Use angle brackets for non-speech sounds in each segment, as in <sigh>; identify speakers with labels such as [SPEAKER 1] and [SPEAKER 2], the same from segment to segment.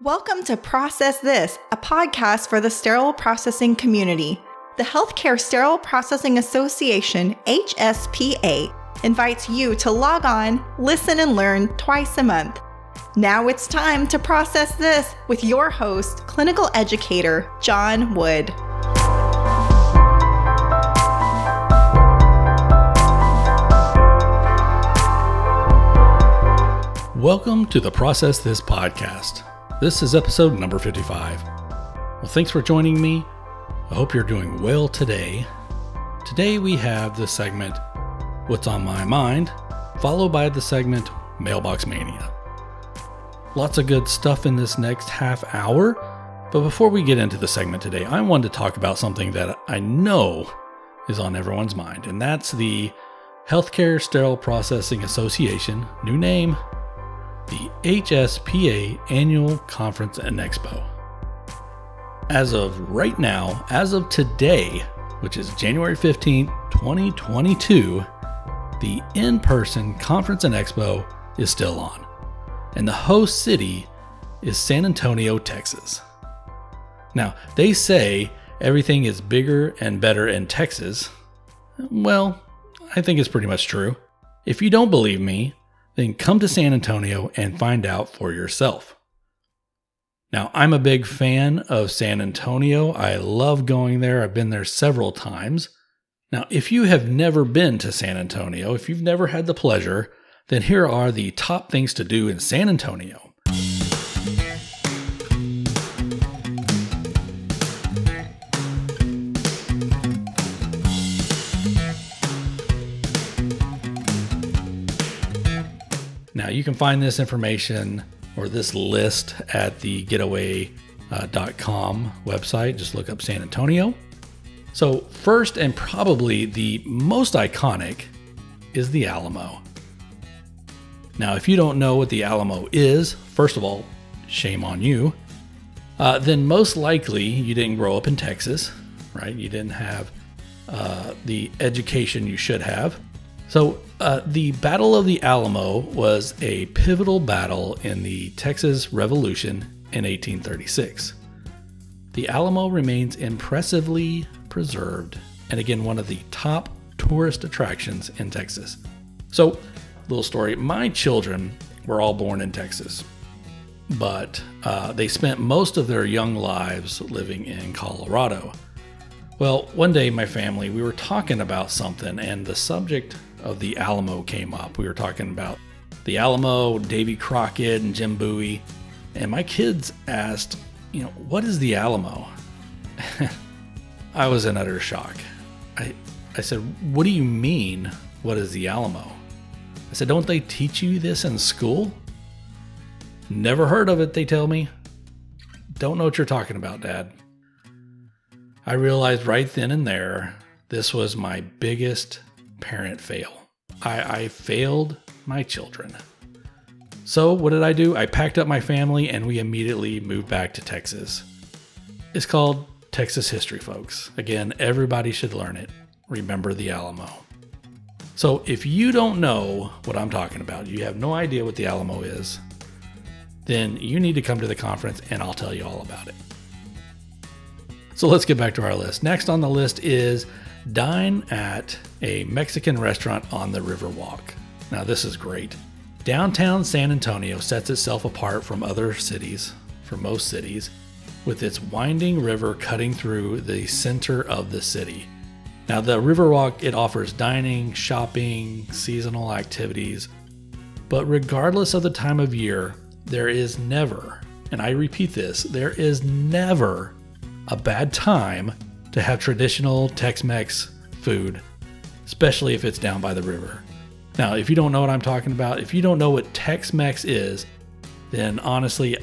[SPEAKER 1] Welcome to Process This, a podcast for the sterile processing community. The Healthcare Sterile Processing Association, HSPA, invites you to log on, listen, and learn twice a month. Now it's time to process this with your host, clinical educator John Wood.
[SPEAKER 2] Welcome to the Process This podcast. This is episode number 55. Well, thanks for joining me. I hope you're doing well today. Today we have the segment What's on My Mind, followed by the segment Mailbox Mania. Lots of good stuff in this next half hour, but before we get into the segment today, I wanted to talk about something that I know is on everyone's mind, and that's the Healthcare Sterile Processing Association, new name, the HSPA Annual Conference and Expo. As of right now, as of today, which is January 15th, 2022, the in person conference and expo is still on, and the host city is San Antonio, Texas. Now, they say everything is bigger and better in Texas. Well, I think it's pretty much true. If you don't believe me, then come to San Antonio and find out for yourself. Now, I'm a big fan of San Antonio. I love going there. I've been there several times. Now, if you have never been to San Antonio, if you've never had the pleasure, then here are the top things to do in San Antonio. You can find this information or this list at the getaway.com website. Just look up San Antonio. So, first and probably the most iconic is the Alamo. Now, if you don't know what the Alamo is, first of all, shame on you. Uh, then most likely you didn't grow up in Texas, right? You didn't have uh, the education you should have. So, uh, the Battle of the Alamo was a pivotal battle in the Texas Revolution in 1836. The Alamo remains impressively preserved and again one of the top tourist attractions in Texas. So, little story my children were all born in Texas, but uh, they spent most of their young lives living in Colorado. Well, one day my family, we were talking about something, and the subject of the Alamo came up. We were talking about the Alamo, Davy Crockett, and Jim Bowie. And my kids asked, you know, what is the Alamo? <laughs> I was in utter shock. I, I said, what do you mean, what is the Alamo? I said, don't they teach you this in school? Never heard of it, they tell me. Don't know what you're talking about, Dad. I realized right then and there this was my biggest parent fail. I, I failed my children. So, what did I do? I packed up my family and we immediately moved back to Texas. It's called Texas history, folks. Again, everybody should learn it. Remember the Alamo. So, if you don't know what I'm talking about, you have no idea what the Alamo is, then you need to come to the conference and I'll tell you all about it. So, let's get back to our list. Next on the list is dine at a Mexican restaurant on the Riverwalk. Now, this is great. Downtown San Antonio sets itself apart from other cities, from most cities, with its winding river cutting through the center of the city. Now, the Riverwalk it offers dining, shopping, seasonal activities, but regardless of the time of year, there is never, and I repeat this, there is never a bad time to have traditional Tex Mex food, especially if it's down by the river. Now, if you don't know what I'm talking about, if you don't know what Tex Mex is, then honestly,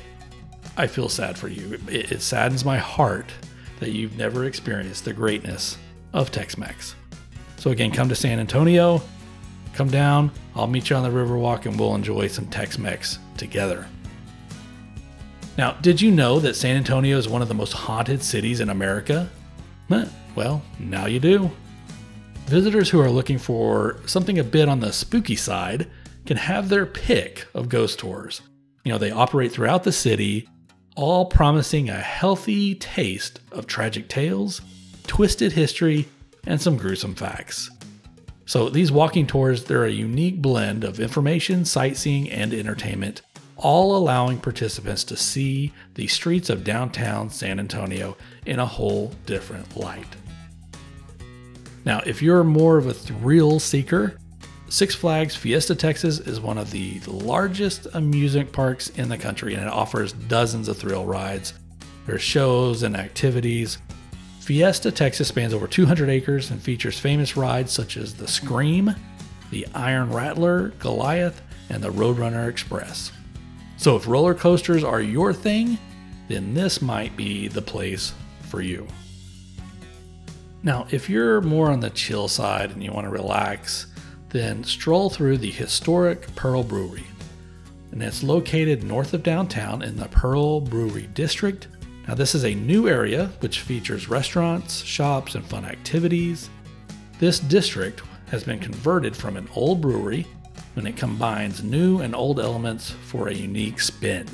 [SPEAKER 2] I feel sad for you. It, it saddens my heart that you've never experienced the greatness of Tex Mex. So, again, come to San Antonio, come down, I'll meet you on the Riverwalk, and we'll enjoy some Tex Mex together. Now, did you know that San Antonio is one of the most haunted cities in America? Well, now you do. Visitors who are looking for something a bit on the spooky side can have their pick of ghost tours. You know, they operate throughout the city, all promising a healthy taste of tragic tales, twisted history, and some gruesome facts. So these walking tours, they're a unique blend of information, sightseeing, and entertainment, all allowing participants to see the streets of downtown San Antonio in a whole different light. Now, if you're more of a thrill seeker, Six Flags Fiesta Texas is one of the largest amusement parks in the country and it offers dozens of thrill rides. There's shows and activities Fiesta Texas spans over 200 acres and features famous rides such as the Scream, the Iron Rattler, Goliath, and the Roadrunner Express. So, if roller coasters are your thing, then this might be the place for you. Now, if you're more on the chill side and you want to relax, then stroll through the historic Pearl Brewery. And it's located north of downtown in the Pearl Brewery District now, this is a new area which features restaurants, shops, and fun activities. This district has been converted from an old brewery and it combines new and old elements for a unique spin.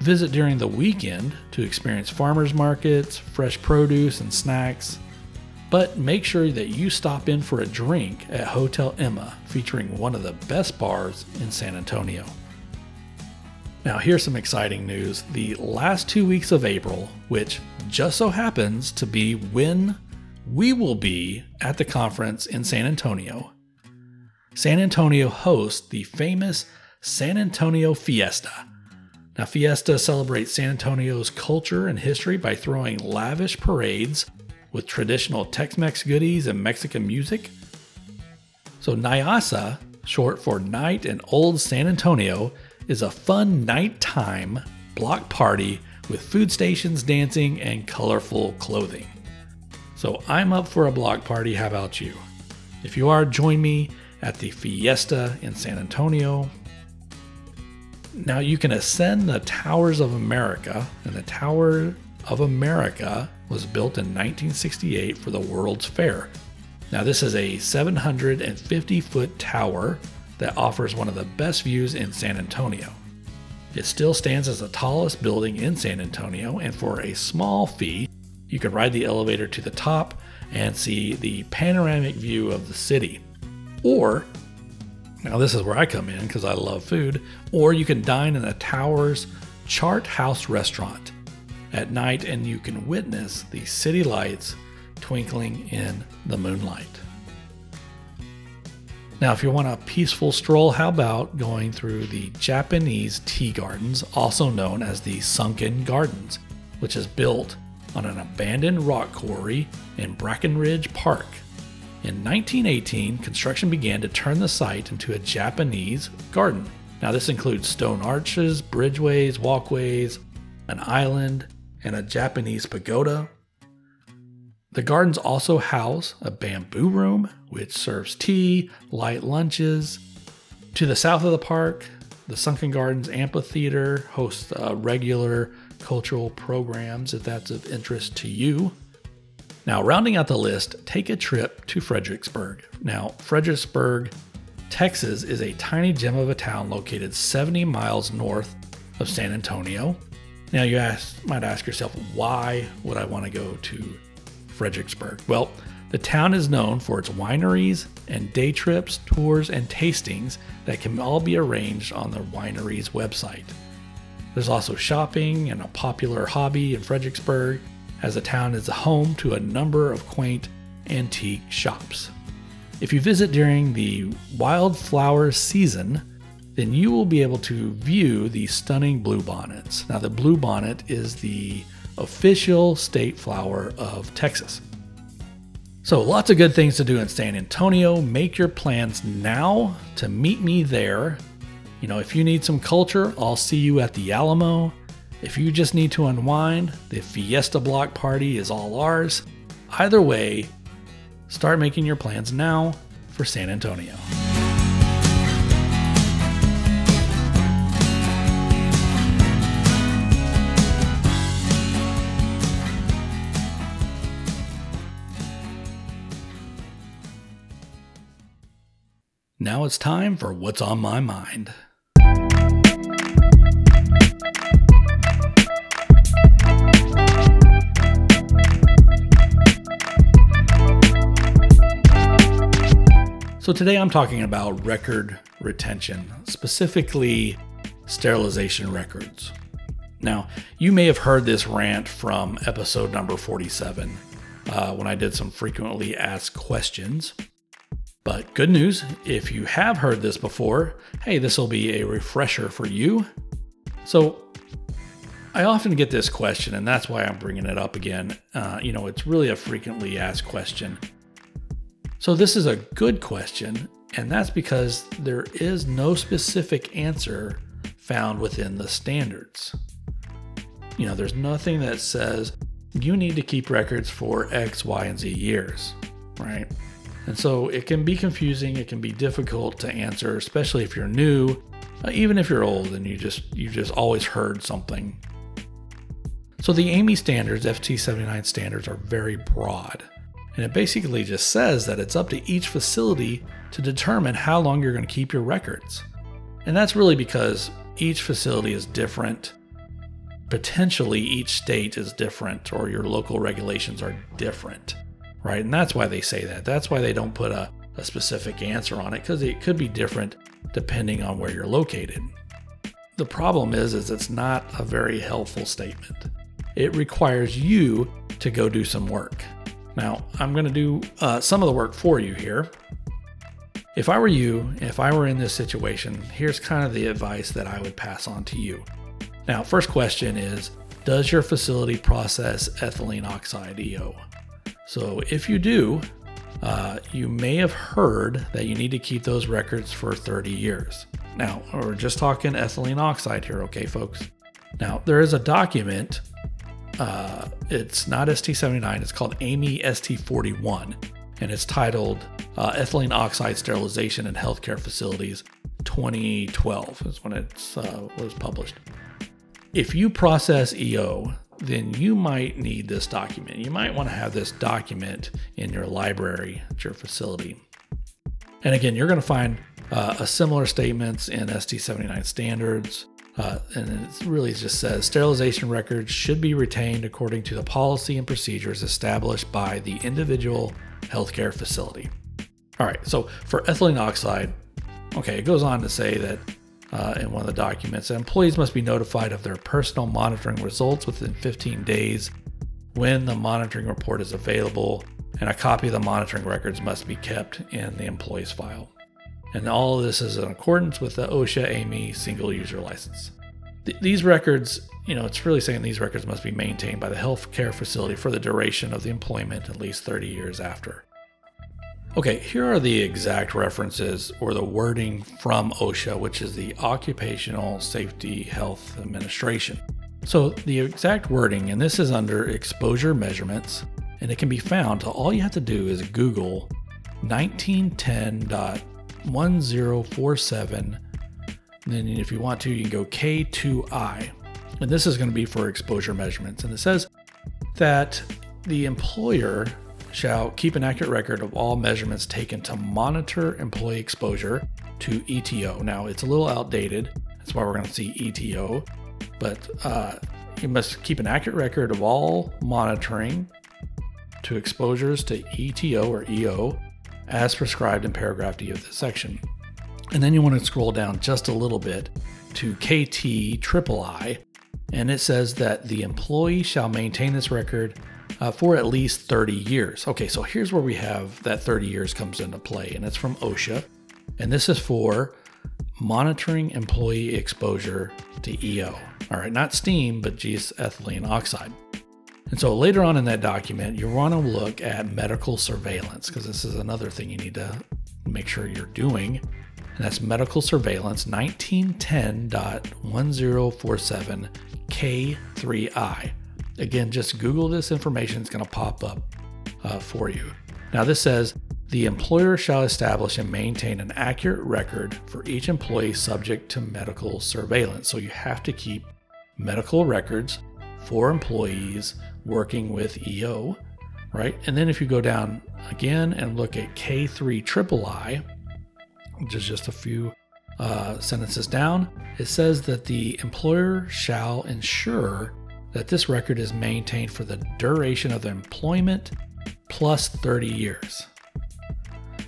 [SPEAKER 2] Visit during the weekend to experience farmers markets, fresh produce, and snacks. But make sure that you stop in for a drink at Hotel Emma, featuring one of the best bars in San Antonio. Now, here's some exciting news. The last two weeks of April, which just so happens to be when we will be at the conference in San Antonio, San Antonio hosts the famous San Antonio Fiesta. Now, Fiesta celebrates San Antonio's culture and history by throwing lavish parades with traditional Tex Mex goodies and Mexican music. So, NIOSA, short for Night in Old San Antonio, is a fun nighttime block party with food stations, dancing, and colorful clothing. So I'm up for a block party. How about you? If you are, join me at the Fiesta in San Antonio. Now you can ascend the Towers of America, and the Tower of America was built in 1968 for the World's Fair. Now, this is a 750 foot tower that offers one of the best views in San Antonio. It still stands as the tallest building in San Antonio, and for a small fee, you can ride the elevator to the top and see the panoramic view of the city. Or, now this is where I come in because I love food, or you can dine in the tower's Chart House restaurant at night and you can witness the city lights twinkling in the moonlight. Now, if you want a peaceful stroll, how about going through the Japanese tea gardens, also known as the Sunken Gardens, which is built on an abandoned rock quarry in Brackenridge Park. In 1918, construction began to turn the site into a Japanese garden. Now, this includes stone arches, bridgeways, walkways, an island, and a Japanese pagoda the gardens also house a bamboo room, which serves tea, light lunches. To the south of the park, the Sunken Gardens Amphitheater hosts uh, regular cultural programs if that's of interest to you. Now, rounding out the list, take a trip to Fredericksburg. Now, Fredericksburg, Texas is a tiny gem of a town located 70 miles north of San Antonio. Now, you ask, might ask yourself, why would I want to go to Fredericksburg? Well, the town is known for its wineries and day trips, tours, and tastings that can all be arranged on the winery's website. There's also shopping and a popular hobby in Fredericksburg, as the town is a home to a number of quaint antique shops. If you visit during the wildflower season, then you will be able to view the stunning bluebonnets. Now, the bluebonnet is the official state flower of Texas. So, lots of good things to do in San Antonio. Make your plans now to meet me there. You know, if you need some culture, I'll see you at the Alamo. If you just need to unwind, the Fiesta Block Party is all ours. Either way, start making your plans now for San Antonio. Now it's time for What's on My Mind. So today I'm talking about record retention, specifically sterilization records. Now, you may have heard this rant from episode number 47 uh, when I did some frequently asked questions. But good news, if you have heard this before, hey, this will be a refresher for you. So, I often get this question, and that's why I'm bringing it up again. Uh, you know, it's really a frequently asked question. So, this is a good question, and that's because there is no specific answer found within the standards. You know, there's nothing that says you need to keep records for X, Y, and Z years, right? And so it can be confusing, it can be difficult to answer, especially if you're new, uh, even if you're old and you just you just always heard something. So the AAMI standards, ST79 standards are very broad. And it basically just says that it's up to each facility to determine how long you're going to keep your records. And that's really because each facility is different. Potentially, each state is different, or your local regulations are different right? And that's why they say that. That's why they don't put a, a specific answer on it because it could be different depending on where you're located. The problem is, is it's not a very helpful statement. It requires you to go do some work. Now, I'm going to do uh, some of the work for you here. If I were you, if I were in this situation, here's kind of the advice that I would pass on to you. Now, first question is Does your facility process ethylene oxide EO? So if you do, uh, you may have heard that you need to keep those records for 30 years. Now, we're just talking ethylene oxide here, okay, folks? Now, there is a document. Uh, it's not ST79, it's called AAMI ST41, and it's titled uh, Ethylene Oxide Sterilization in Healthcare Facilities 2012, is when it uh, was published. If you process EO, then you might need this document. You might want to have this document in your library at your facility. And again, you're going to find uh, a similar statements in ST79 standards. Uh, and it really just says sterilization records should be retained according to the policy and procedures established by the individual healthcare facility. All right, so for ethylene oxide, okay, it goes on to say that uh, in one of the documents. Employees must be notified of their personal monitoring results within 15 days when the monitoring report is available, and a copy of the monitoring records must be kept in the employee's file. And all of this is in accordance with the OSHA AAMI single user license. Th- these records, you know, it's really saying these records must be maintained by the healthcare facility for the duration of the employment at least 30 years after. Okay, here are the exact references or the wording from OSHA, which is the Occupational Safety Health Administration. So, the exact wording, and this is under exposure measurements, and it can be found. So all you have to do is Google 1910.1047. And then, if you want to, you can go K2I. And this is going to be for exposure measurements. And it says that the employer shall keep an accurate record of all measurements taken to monitor employee exposure to ETO. Now, it's a little outdated. That's why we're going to see ETO. But uh, you must keep an accurate record of all monitoring to exposures to ETO or EO as prescribed in paragraph D of this section. And then you want to scroll down just a little bit to K2 triple I, and it says that the employee shall maintain this record uh, for at least 30 years. Okay, so here's where we have that 30 years comes into play, and it's from OSHA. And this is for monitoring employee exposure to EO. All right, not steam, but GS ethylene oxide. And so later on in that document, you want to look at medical surveillance because this is another thing you need to make sure you're doing. And that's medical surveillance 1910.1047 K3I. Again, just Google this information, it's going to pop up uh, for you. Now, this says the employer shall establish and maintain an accurate record for each employee subject to medical surveillance. So you have to keep medical records for employees working with EO, right? And then if you go down again and look at K3 triple I, which is just a few uh, sentences down, it says that the employer shall ensure that this record is maintained for the duration of the employment plus 30 years.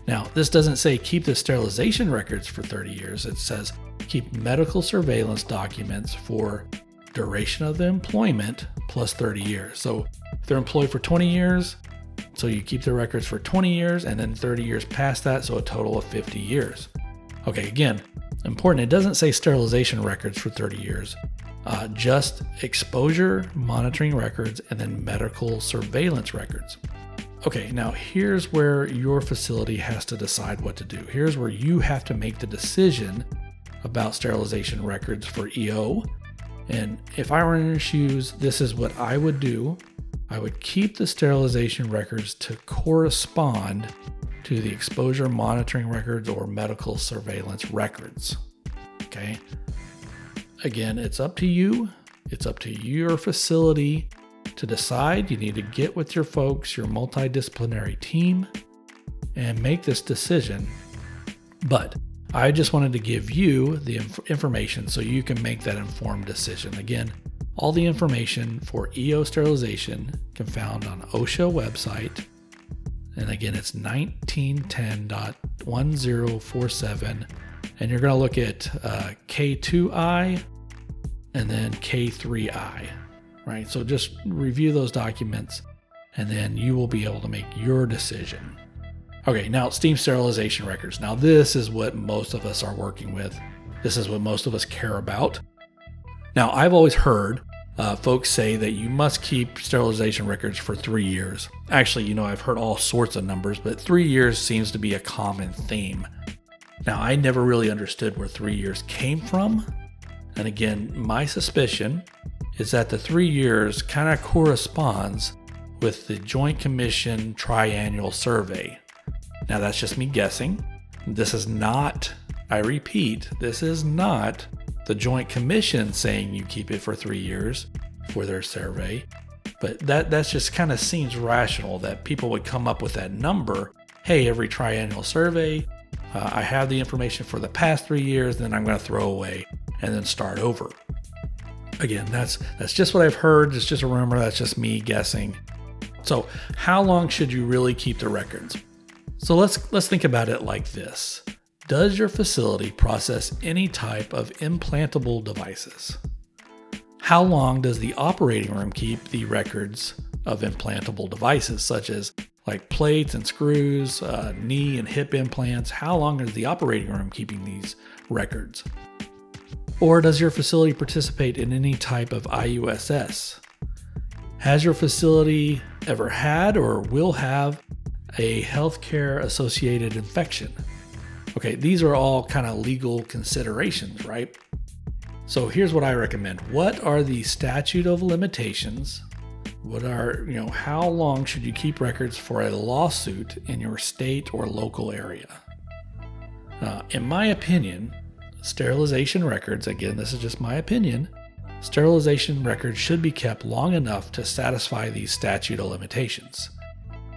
[SPEAKER 2] Now, this doesn't say keep the sterilization records for 30 years. It says keep medical surveillance documents for duration of the employment plus 30 years. So if they're employed for 20 years, so you keep the records for 20 years and then 30 years past that, so a total of 50 years. Okay, again, important, it doesn't say sterilization records for 30 years, uh, just exposure monitoring records and then medical surveillance records. Okay, now here's where your facility has to decide what to do. Here's where you have to make the decision about sterilization records for EO. And if I were in your shoes, this is what I would do. I would keep the sterilization records to correspond to the exposure monitoring records or medical surveillance records. Okay. Again, it's up to you. It's up to your facility to decide, you need to get with your folks, your multidisciplinary team, and make this decision. But I just wanted to give you the inf- information so you can make that informed decision. Again, all the information for EO sterilization can found on OSHA website. And again, it's 1910.1047. And you're going to look at uh, K2I and then K3I right? So just review those documents and then you will be able to make your decision. Okay, now steam sterilization records. Now, this is what most of us are working with. This is what most of us care about. Now, I've always heard uh, folks say that you must keep sterilization records for three years. Actually, you know, I've heard all sorts of numbers, but three years seems to be a common theme. Now, I never really understood where three years came from. And again, my suspicion is that the three years kind of corresponds with the Joint Commission triennial survey. Now, that's just me guessing. This is not, I repeat, this is not the Joint Commission saying you keep it for three years for their survey. But that that's just kind of seems rational that people would come up with that number. Hey, every triennial survey, uh, I have the information for the past three years, then I'm going to throw away and then start over. Again, that's that's just what I've heard. It's just a rumor. That's just me guessing. So, how long should you really keep the records? So let's let's think about it like this. Does your facility process any type of implantable devices? How long does the operating room keep the records of implantable devices such as like plates and screws, uh, knee and hip implants? How long is the operating room keeping these records? Or does your facility participate in any type of IUSS? Has your facility ever had or will have a healthcare associated infection? Okay, these are all kind of legal considerations, right? So here's what I recommend. What are the statute of limitations? What are, you know, how long should you keep records for a lawsuit in your state or local area? Uh, in my opinion, Sterilization records, again, this is just my opinion, sterilization records should be kept long enough to satisfy these statute of limitations.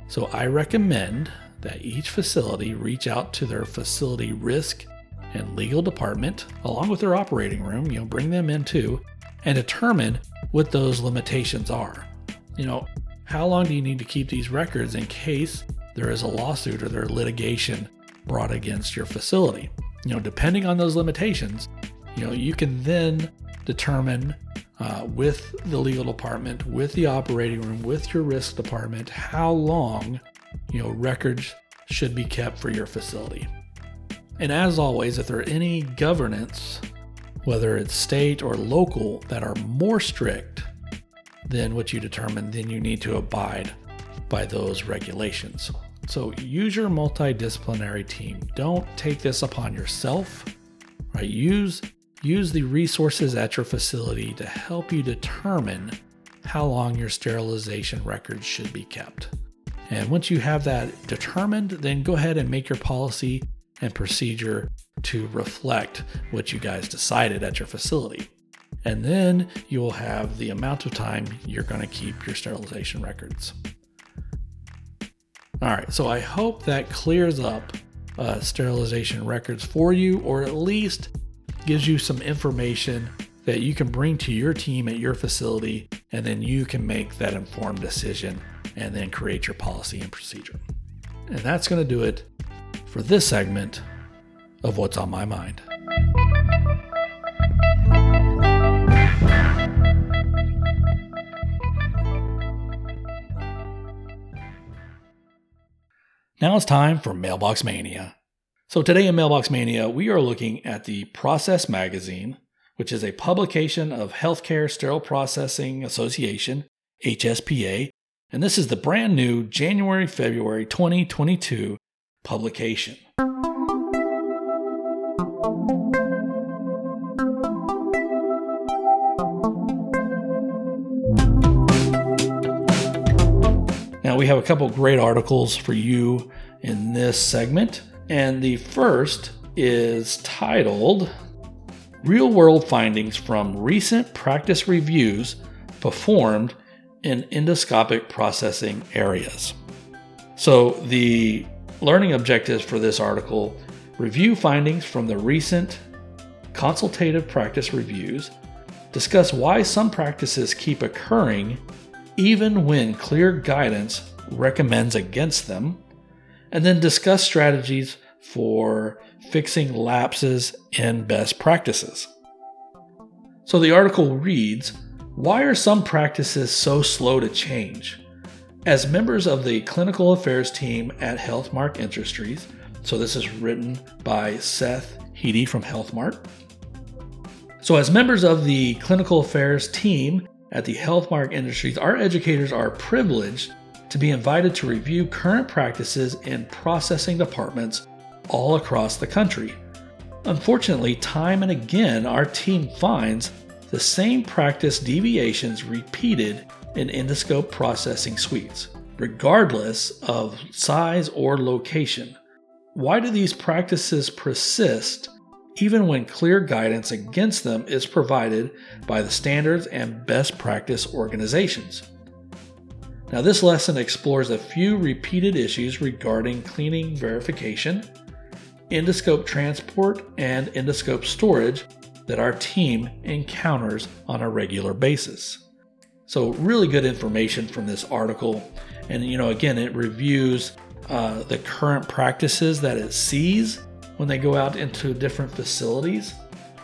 [SPEAKER 2] So I recommend that each facility reach out to their facility risk and legal department, along with their operating room, you know, bring them in too, and determine what those limitations are. You know, how long do you need to keep these records in case there is a lawsuit or there litigation brought against your facility? you know, depending on those limitations, you know, you can then determine uh, with the legal department, with the operating room, with your risk department, how long, you know, records should be kept for your facility. And as always, if there are any governance, whether it's state or local, that are more strict than what you determine, then you need to abide by those regulations. So use your multidisciplinary team. Don't take this upon yourself. Right? Use use the resources at your facility to help you determine how long your sterilization records should be kept. And once you have that determined, then go ahead and make your policy and procedure to reflect what you guys decided at your facility. And then you will have the amount of time you're going to keep your sterilization records. All right, so I hope that clears up uh, sterilization records for you, or at least gives you some information that you can bring to your team at your facility, and then you can make that informed decision and then create your policy and procedure. And that's going to do it for this segment of What's on My Mind. Now it's time for Mailbox Mania. So, today in Mailbox Mania, we are looking at the Process Magazine, which is a publication of Healthcare Sterile Processing Association, HSPA, and this is the brand new January February 2022 publication. Now, we have a couple great articles for you in this segment, and the first is titled Real World Findings from Recent Practice Reviews Performed in Endoscopic Processing Areas. So, the learning objectives for this article review findings from the recent consultative practice reviews, discuss why some practices keep occurring even when clear guidance recommends against them, and then discuss strategies for fixing lapses in best practices. So the article reads Why are some practices so slow to change? As members of the clinical affairs team at Healthmark Industries, so this is written by Seth Hendee from Healthmark. So, as members of the clinical affairs team at the Healthmark Industries, our educators are privileged to be invited to review current practices in processing departments all across the country. Unfortunately, time and again, our team finds the same practice deviations repeated in endoscope processing suites, regardless of size or location. Why do these practices persist even when clear guidance against them is provided by the standards and best practice organizations? Now, this lesson explores a few repeated issues regarding cleaning verification, endoscope transport, and endoscope storage that our team encounters on a regular basis. So, really good information from this article. And, you know, again, it reviews uh, the current practices that it sees when they go out into different facilities.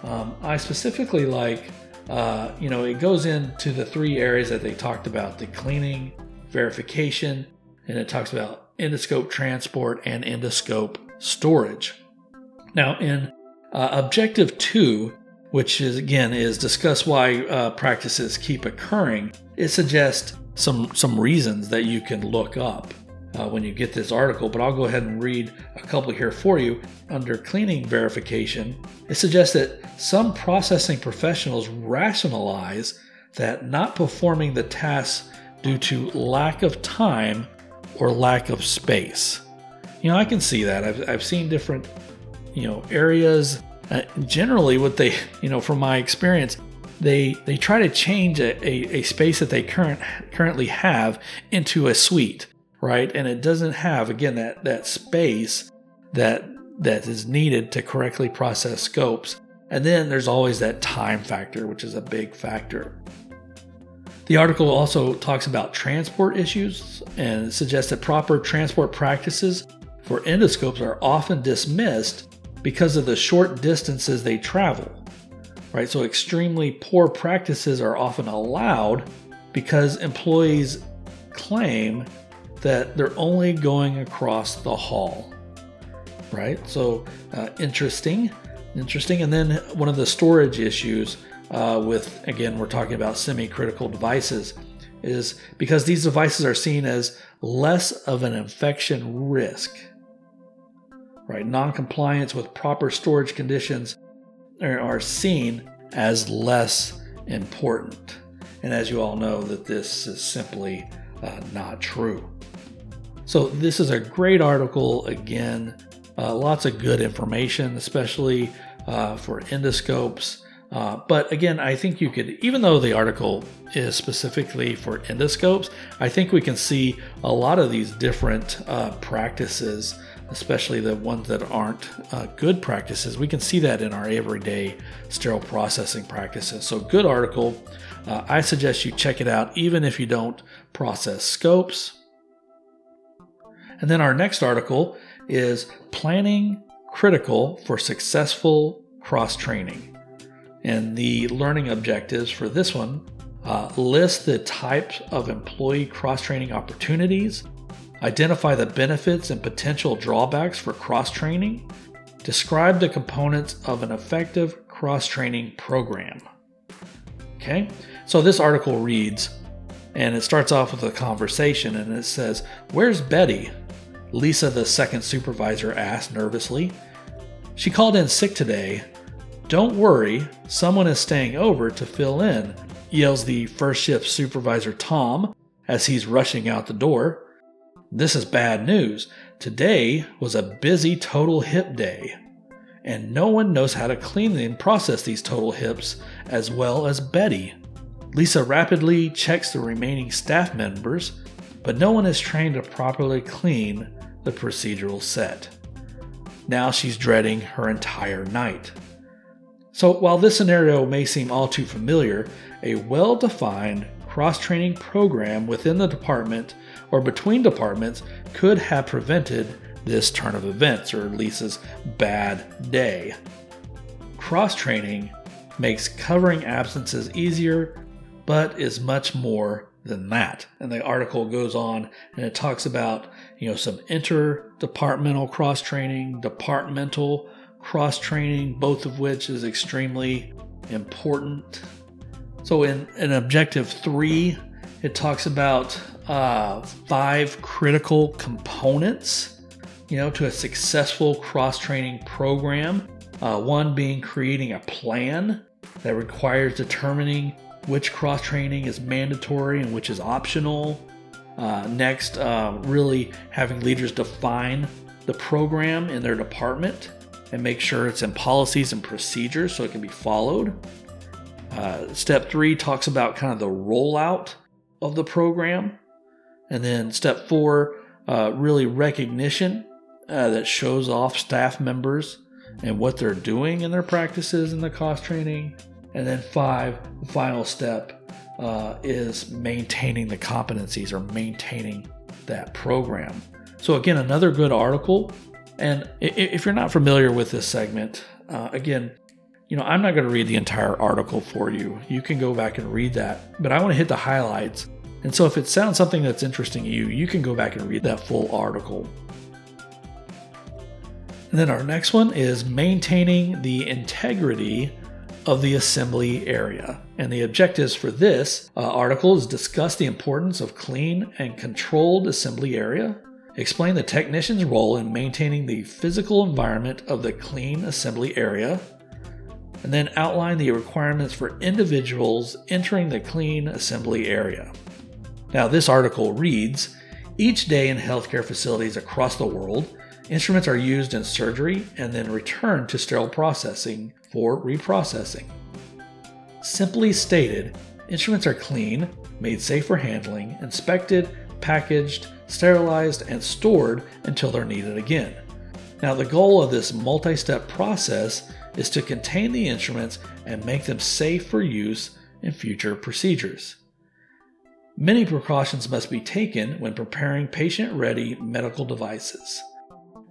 [SPEAKER 2] Um, I specifically like, uh, you know, it goes into the three areas that they talked about the cleaning, verification, and it talks about endoscope transport and endoscope storage. Now, in uh, objective two, which is again is discuss why uh, practices keep occurring. It suggests some some reasons that you can look up uh, when you get this article. But I'll go ahead and read a couple here for you. Under cleaning verification, it suggests that some processing professionals rationalize that not performing the tasks due to lack of time or lack of space. You know, I can see that. I've, I've seen different, you know, areas uh, generally what they you know from my experience they they try to change a, a, a, space that they current currently have into a suite right and it doesn't have again that that space that that is needed to correctly process scopes and then there's always that time factor which is a big factor the article also talks about transport issues and suggests that proper transport practices for endoscopes are often dismissed because of the short distances they travel. Right? So extremely poor practices are often allowed because employees claim that they're only going across the hall. Right? So uh, interesting, interesting. And then one of the storage issues uh, with, again, we're talking about semi critical devices, is because these devices are seen as less of an infection risk right? Non-compliance with proper storage conditions are, seen as less important. And as you all know, that this is simply uh, not true. So this is a great article. Again, uh, lots of good information, especially uh, for endoscopes. Uh, but again, I think you could, even though the article is specifically for endoscopes, I think we can see a lot of these different uh, practices especially the ones that aren't uh, good practices. We can see that in our everyday sterile processing practices. So, good article. Uh, I suggest you check it out, even if you don't process scopes. And then our next article is planning critical for successful cross training. And the learning objectives for this one uh, list the types of employee cross training opportunities, identify the benefits and potential drawbacks for cross training, describe the components of an effective cross training program. Okay, so this article reads, and it starts off with a conversation and it says, Where's Betty? Lisa, the second supervisor, asked nervously. She called in sick today. Don't worry, someone is staying over to fill in, yells the first shift supervisor Tom as he's rushing out the door. This is bad news. Today was a busy total hip day, and no one knows how to clean and process these total hips as well as Betty. Lisa rapidly checks the remaining staff members, but no one is trained to properly clean the procedural set. Now she's dreading her entire night. So, while this scenario may seem all too familiar, a well defined cross training program within the department or between departments could have prevented this turn of events or Lisa's bad day. Cross training makes covering absences easier but is much more than that. And the article goes on and it talks about, you know, some interdepartmental cross training, departmental cross training, both of which is extremely important. So in, objective three, it talks about uh, five critical components, you know, to a successful cross training program. Uh, one being creating a plan that requires determining which cross training is mandatory and which is optional. Uh, next, uh, really having leaders define the program in their department and make sure it's in policies and procedures so it can be followed. Uh, step three talks about kind of the rollout of the program. And then step four, uh, really recognition uh, that shows off staff members and what they're doing in their practices in the cost training. And then five, the final step uh, is maintaining the competencies or maintaining that program. So, again, another good article. And if you're not familiar with this segment, uh, again, you know, I'm not going to read the entire article for you. You can go back and read that, but I want to hit the highlights. And so, if it sounds something that's interesting to you, you can go back and read that full article. And then our next one is maintaining the integrity of the assembly area. And the objectives for this uh, article is discuss the importance of clean and controlled assembly area, explain the technician's role in maintaining the physical environment of the clean assembly area, and then outline the requirements for individuals entering the clean assembly area. Now, this article reads Each day in healthcare facilities across the world, instruments are used in surgery and then returned to sterile processing for reprocessing. Simply stated, instruments are clean, made safe for handling, inspected, packaged, sterilized, and stored until they're needed again. Now, the goal of this multi step process is to contain the instruments and make them safe for use in future procedures. Many precautions must be taken when preparing patient ready medical devices.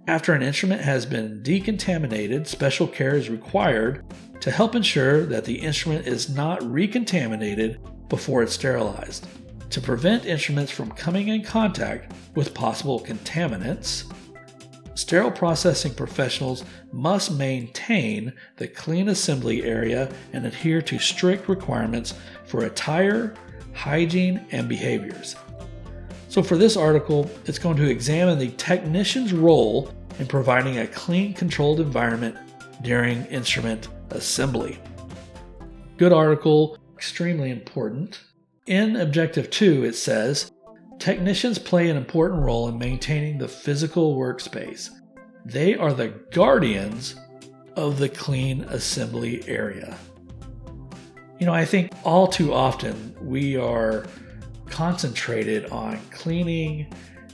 [SPEAKER 2] After an instrument has been decontaminated, special care is required to help ensure that the instrument is not recontaminated before it's sterilized. To prevent instruments from coming in contact with possible contaminants, sterile processing professionals must maintain the clean assembly area and adhere to strict requirements for attire, hygiene, and behaviors. So, for this article, it's going to examine the technician's role in providing a clean, controlled environment during instrument assembly. Good article, extremely important. In Objective 2, it says Technicians play an important role in maintaining the physical workspace. They are the guardians of the clean assembly area. You know, I think all too often we are concentrated on cleaning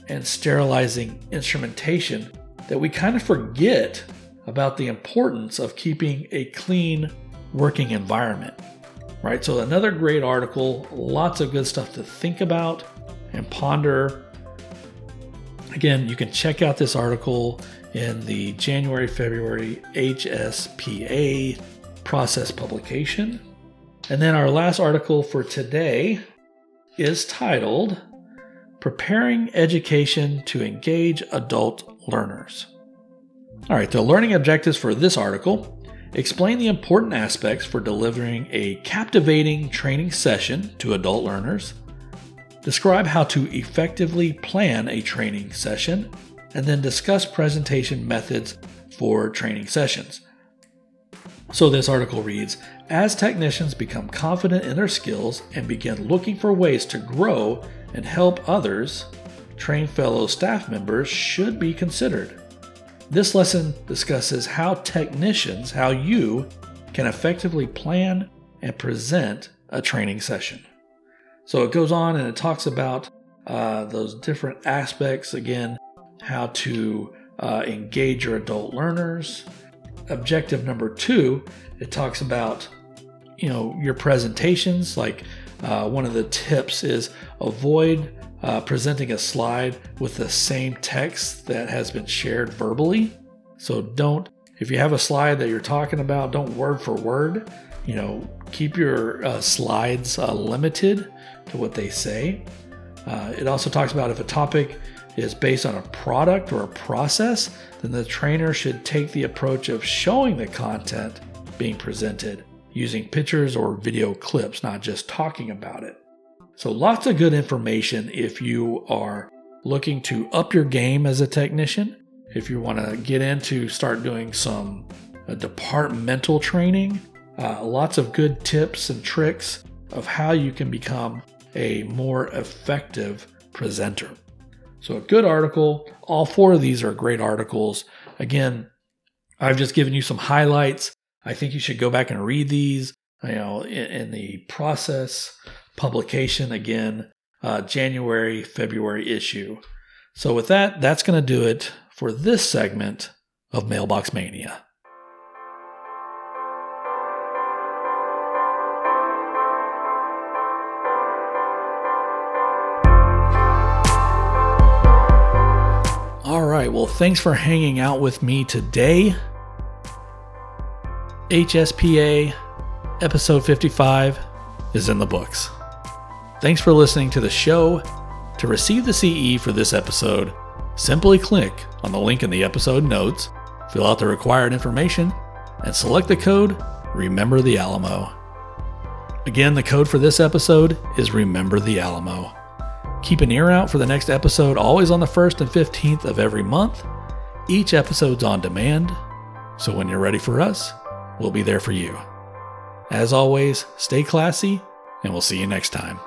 [SPEAKER 2] and sterilizing instrumentation that we kind of forget about the importance of keeping a clean working environment. Right? So, another great article, lots of good stuff to think about and ponder. Again, you can check out this article in the January February HSPA process publication. And then our last article for today is titled Preparing Education to Engage Adult Learners. All right, the learning objectives for this article explain the important aspects for delivering a captivating training session to adult learners, describe how to effectively plan a training session, and then discuss presentation methods for training sessions. So, this article reads As technicians become confident in their skills and begin looking for ways to grow and help others, trained fellow staff members should be considered. This lesson discusses how technicians, how you can effectively plan and present a training session. So it goes on and it talks about uh, those different aspects again, how to uh, engage your adult learners. Objective number two, it talks about you know your presentations. Like uh, one of the tips is avoid uh, presenting a slide with the same text that has been shared verbally. So don't, if you have a slide that you're talking about, don't word for word. You know, keep your uh, slides uh, limited to what they say. Uh, it also talks about if a topic is based on a product or a process, then the trainer should take the approach of showing the content being presented using pictures or video clips, not just talking about it. So, lots of good information if you are looking to up your game as a technician, if you want to get into start doing some uh, departmental training, uh, lots of good tips and tricks of how you can become a more effective presenter. So, a good article. All four of these are great articles. Again, I've just given you some highlights. I think you should go back and read these. You know, in, in the process publication again, uh, January, February issue. So, with that, that's going to do it for this segment of Mailbox Mania. All right, well, thanks for hanging out with me today. HSPA episode 55 is in the books. Thanks for listening to the show. To receive the CE for this episode, simply click on the link in the episode notes, fill out the required information, and select the code Remember the Alamo. Again, the code for this episode is Remember the Alamo. Keep an ear out for the next episode, always on the 1st and 15th of every month. Each episode's on demand, so when you're ready for us, we'll be there for you. As always, stay classy, and we'll see you next time.